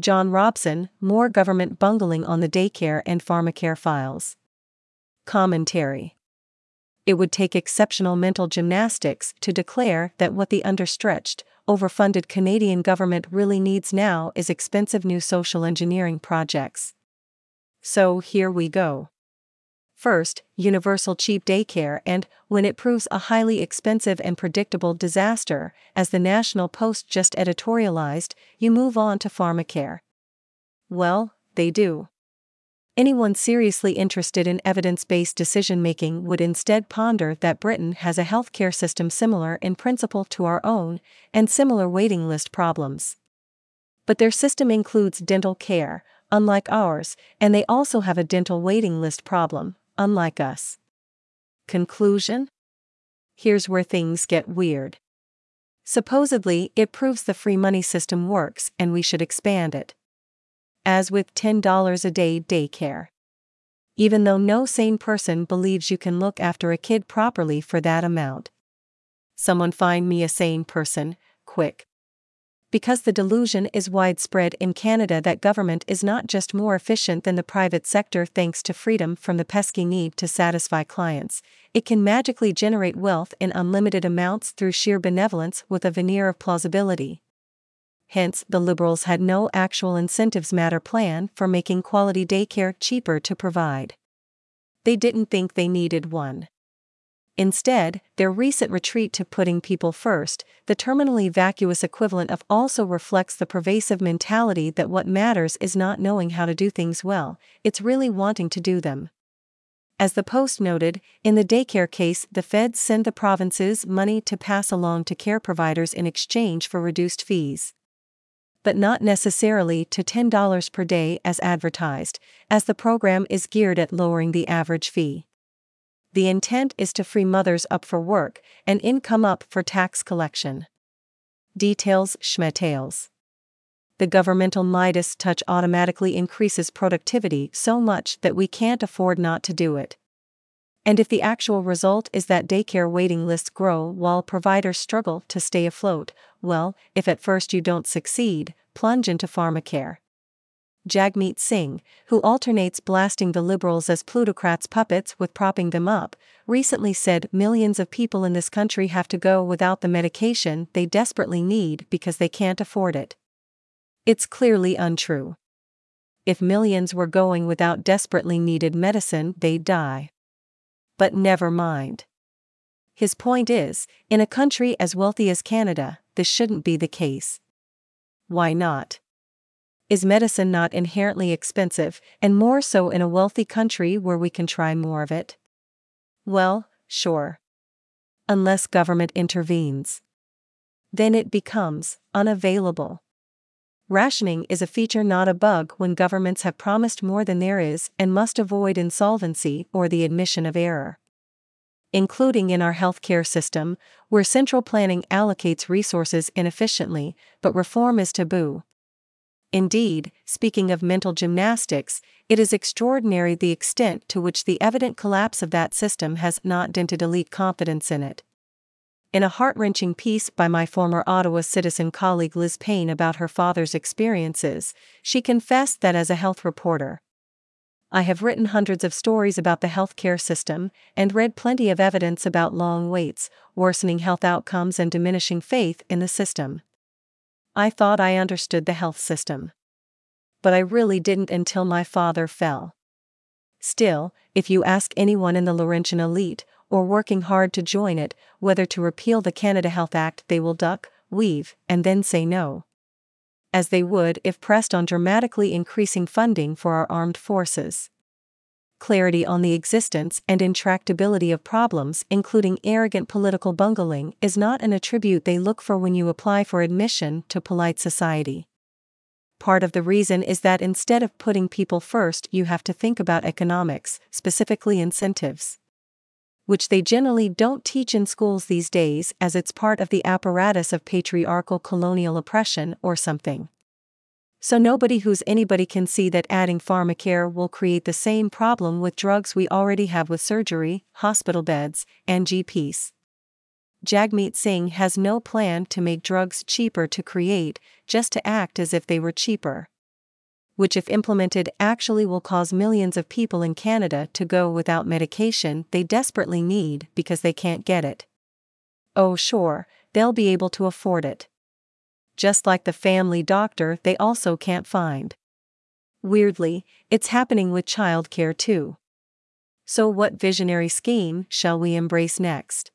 John Robson, More Government Bungling on the Daycare and Pharmacare Files. Commentary It would take exceptional mental gymnastics to declare that what the understretched, overfunded Canadian government really needs now is expensive new social engineering projects. So here we go. First, universal cheap daycare, and, when it proves a highly expensive and predictable disaster, as the National Post just editorialized, you move on to pharmacare. Well, they do. Anyone seriously interested in evidence based decision making would instead ponder that Britain has a healthcare system similar in principle to our own, and similar waiting list problems. But their system includes dental care, unlike ours, and they also have a dental waiting list problem, unlike us. Conclusion? Here's where things get weird. Supposedly, it proves the free money system works and we should expand it. As with $10 a day daycare. Even though no sane person believes you can look after a kid properly for that amount. Someone find me a sane person, quick because the delusion is widespread in Canada that government is not just more efficient than the private sector thanks to freedom from the pesky need to satisfy clients, it can magically generate wealth in unlimited amounts through sheer benevolence with a veneer of plausibility. Hence, the Liberals had no actual incentives matter plan for making quality daycare cheaper to provide. They didn't think they needed one. Instead, their recent retreat to putting people first, the terminally vacuous equivalent of also reflects the pervasive mentality that what matters is not knowing how to do things well, it's really wanting to do them. As the Post noted, in the daycare case, the feds send the provinces money to pass along to care providers in exchange for reduced fees. But not necessarily to $10 per day as advertised, as the program is geared at lowering the average fee the intent is to free mothers up for work and income up for tax collection. Details Schmetales. The governmental Midas touch automatically increases productivity so much that we can't afford not to do it. And if the actual result is that daycare waiting lists grow while providers struggle to stay afloat, well, if at first you don't succeed, plunge into pharmacare. Jagmeet Singh, who alternates blasting the liberals as plutocrats' puppets with propping them up, recently said millions of people in this country have to go without the medication they desperately need because they can't afford it. It's clearly untrue. If millions were going without desperately needed medicine, they'd die. But never mind. His point is in a country as wealthy as Canada, this shouldn't be the case. Why not? Is medicine not inherently expensive, and more so in a wealthy country where we can try more of it? Well, sure. Unless government intervenes. Then it becomes unavailable. Rationing is a feature, not a bug, when governments have promised more than there is and must avoid insolvency or the admission of error. Including in our healthcare system, where central planning allocates resources inefficiently, but reform is taboo. Indeed, speaking of mental gymnastics, it is extraordinary the extent to which the evident collapse of that system has not dented elite confidence in it. In a heart wrenching piece by my former Ottawa citizen colleague Liz Payne about her father's experiences, she confessed that as a health reporter, I have written hundreds of stories about the healthcare system and read plenty of evidence about long waits, worsening health outcomes, and diminishing faith in the system. I thought I understood the health system. But I really didn't until my father fell. Still, if you ask anyone in the Laurentian elite, or working hard to join it, whether to repeal the Canada Health Act, they will duck, weave, and then say no. As they would if pressed on dramatically increasing funding for our armed forces clarity on the existence and intractability of problems, including arrogant political bungling, is not an attribute they look for when you apply for admission to polite society. Part of the reason is that instead of putting people first, you have to think about economics, specifically incentives. Which they generally don't teach in schools these days as it's part of the apparatus of patriarchal colonial oppression or something. So nobody who's anybody can see that adding pharmacare will create the same problem with drugs we already have with surgery, hospital beds, and GPs. Jagmeet Singh has no plan to make drugs cheaper to create, just to act as if they were cheaper. which, if implemented, actually will cause millions of people in Canada to go without medication they desperately need because they can't get it. Oh, sure, they'll be able to afford it. Just like the family doctor they also can't find. Weirdly, it's happening with childcare too. So, what visionary scheme shall we embrace next?